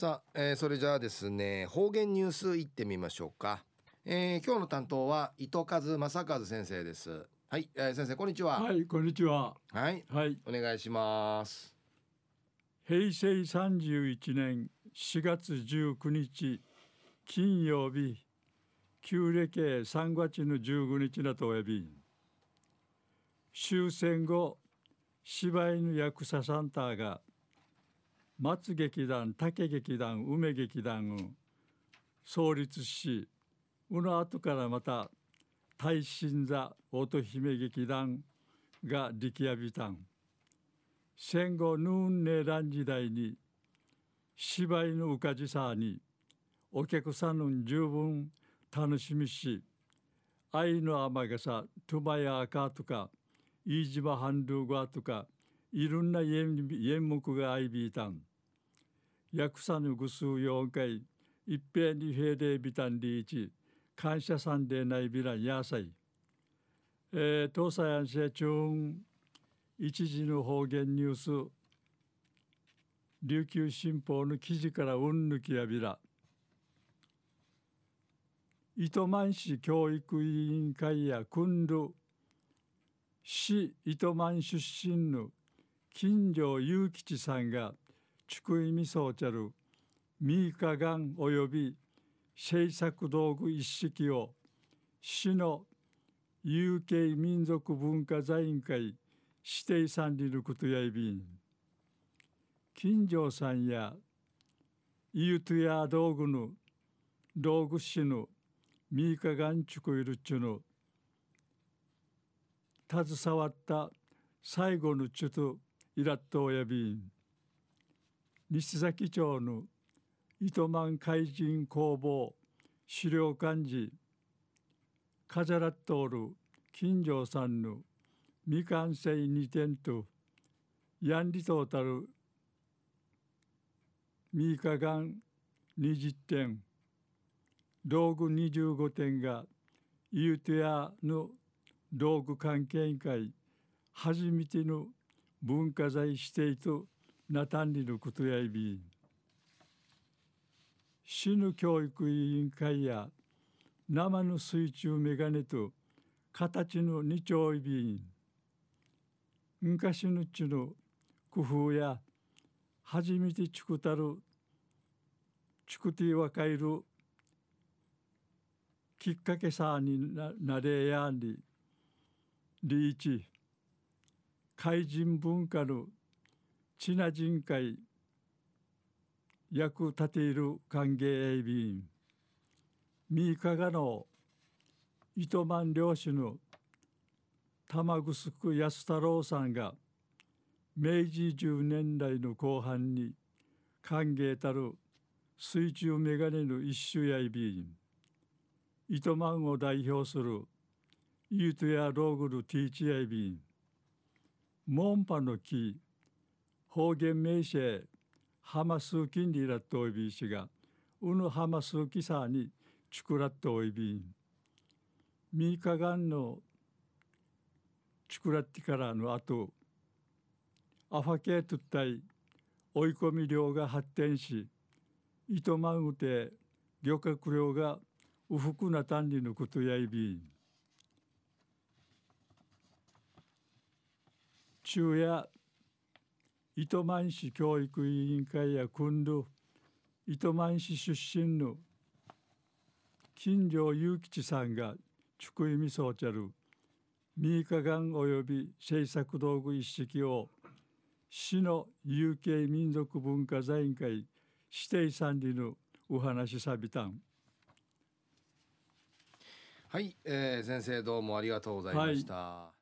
さあ、えー、それじゃあですね方言ニュースいってみましょうか、えー、今日の担当は伊藤和正和先生です。はい、えー、先生こんにちは。はいこんにちは。はいはい。お願いします。平成三十一年四月十九日金曜日旧暦三月の十五日だとおやび終戦後芝居の役者サンターが松劇団竹劇団梅劇団を創立しこの後からまた大神座乙姫劇団が出来上びたん。戦後ヌーンネラン時代に芝居の浮かじさにお客さんの十分楽しみし愛の雨傘トゥバヤーカとか飯島ハンドゥガとかいろんな演目が相びいたん。役者のぐすう4回一平に平礼ビタンリーチ感謝さんでないビランやさい。えー、東西安社長一時の方言ニュース琉球新報の記事からうんぬきやびら。糸満市教育委員会や訓る市糸満出身の金城雄吉さんが竹意味装着ミーカガン及び制作道具一式を市の有形民族文化財委員会指定産理のことやいびん。金城さんやイユトや道具の道具師のミーカガンチュクイルチュの携わった最後のちゅとイラットおやびん。西崎町の糸満海人工房資料館寺カザラットール金城さんの未完成2点とヤンリトータルミーカガン20点道具25点がユートヤの道具関係委員会初めての文化財指定となたんりのことやいび市の教育委員会や生の水中メガネと形の二丁いびん。昔のちの工夫や初めてちくたるちくてわかいるきっかけさになれやんり。リーチ。怪人文化のチナ人会役立ている歓迎便三日がの糸満漁師の玉城安太郎さんが明治10年代の後半に歓迎たる水中メガネの一種やいびん。糸満を代表するユートやローグルティーチやいびん。モンパの木方言名詞浜数金利ラットおいびしがうぬ浜数キさにチクラットおいびん。ミーカガンのチクラッティからの後アファケートったい追い込み量が発展し糸満うて漁獲量がうふくな単理のことやいびん。昼夜糸満市教育委員会や訓る糸満市出身の金城雄吉さんが竹意味装着ミーカガン及び制作道具一式を市の有形民族文化財委員会指定管理のお話さびたんはい、えー、先生どうもありがとうございました。はい